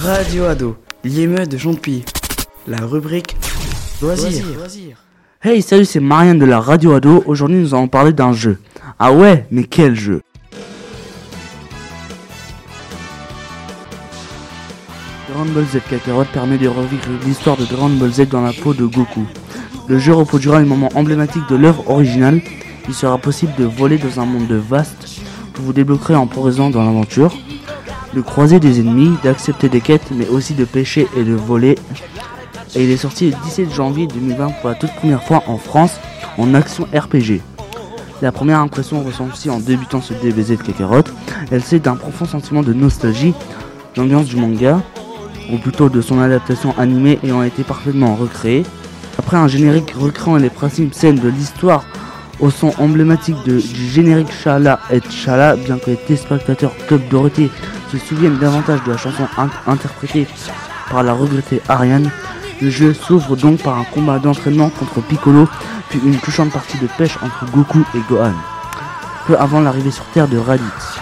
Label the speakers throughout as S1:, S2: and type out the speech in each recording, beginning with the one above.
S1: Radio Ado, l'émeute de Champy. La rubrique Loisirs.
S2: Hey, salut, c'est Marianne de la Radio Ado. Aujourd'hui, nous allons parler d'un jeu. Ah ouais, mais quel jeu? Dragon Ball Z Kakarot permet de revivre l'histoire de Dragon Ball Z dans la peau de Goku. Le jeu reproduira les moments emblématiques de l'œuvre originale. Il sera possible de voler dans un monde vaste que vous débloquerez en progressant dans l'aventure, de croiser des ennemis, d'accepter des quêtes, mais aussi de pêcher et de voler. Et il est sorti le 17 janvier 2020 pour la toute première fois en France en action RPG. La première impression ressentie en débutant ce DBZ Kakarot, elle c'est d'un profond sentiment de nostalgie, l'ambiance du manga, ou plutôt de son adaptation animée ayant été parfaitement recréée. Après un générique recréant les principes scènes de l'histoire au son emblématique de, du générique Chala et Chala, bien que les téléspectateurs Club Dorothée se souviennent davantage de la chanson in- interprétée par la regrettée Ariane, le jeu s'ouvre donc par un combat d'entraînement contre Piccolo, puis une touchante partie de pêche entre Goku et Gohan, peu avant l'arrivée sur Terre de Raditz.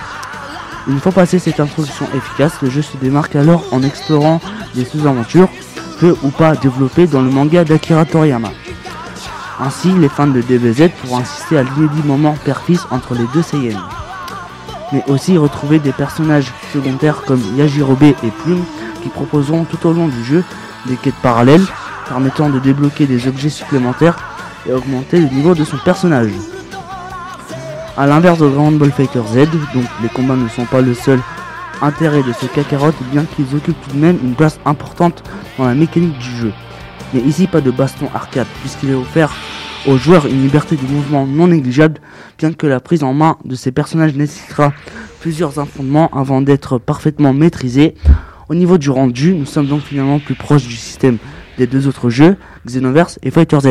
S2: Une fois passée cette introduction efficace, le jeu se démarque alors en explorant des sous-aventures, peu ou pas développées dans le manga d'Akira Toriyama. Ainsi, les fans de DBZ pourront assister à l'inédit moment père-fils entre les deux Saiyans. Mais aussi retrouver des personnages secondaires comme Yajirobe et Plume qui proposeront tout au long du jeu des quêtes parallèles permettant de débloquer des objets supplémentaires et augmenter le niveau de son personnage. A l'inverse de Dragon Ball Fighter Z, donc les combats ne sont pas le seul intérêt de ce Kakarot, bien qu'ils occupent tout de même une place importante dans la mécanique du jeu. Mais ici pas de baston arcade, puisqu'il est offert aux joueurs une liberté de mouvement non négligeable, bien que la prise en main de ces personnages nécessitera plusieurs affrontements avant d'être parfaitement maîtrisé. Au niveau du rendu, nous sommes donc finalement plus proches du système des deux autres jeux, Xenoverse et Fighter Z.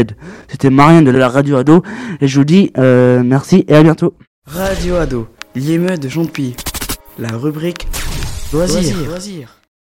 S2: C'était Marianne de la Radio Ado, et je vous dis euh, merci et à bientôt.
S1: Radio Ado, l'émeute de Champy. La rubrique Loisirs.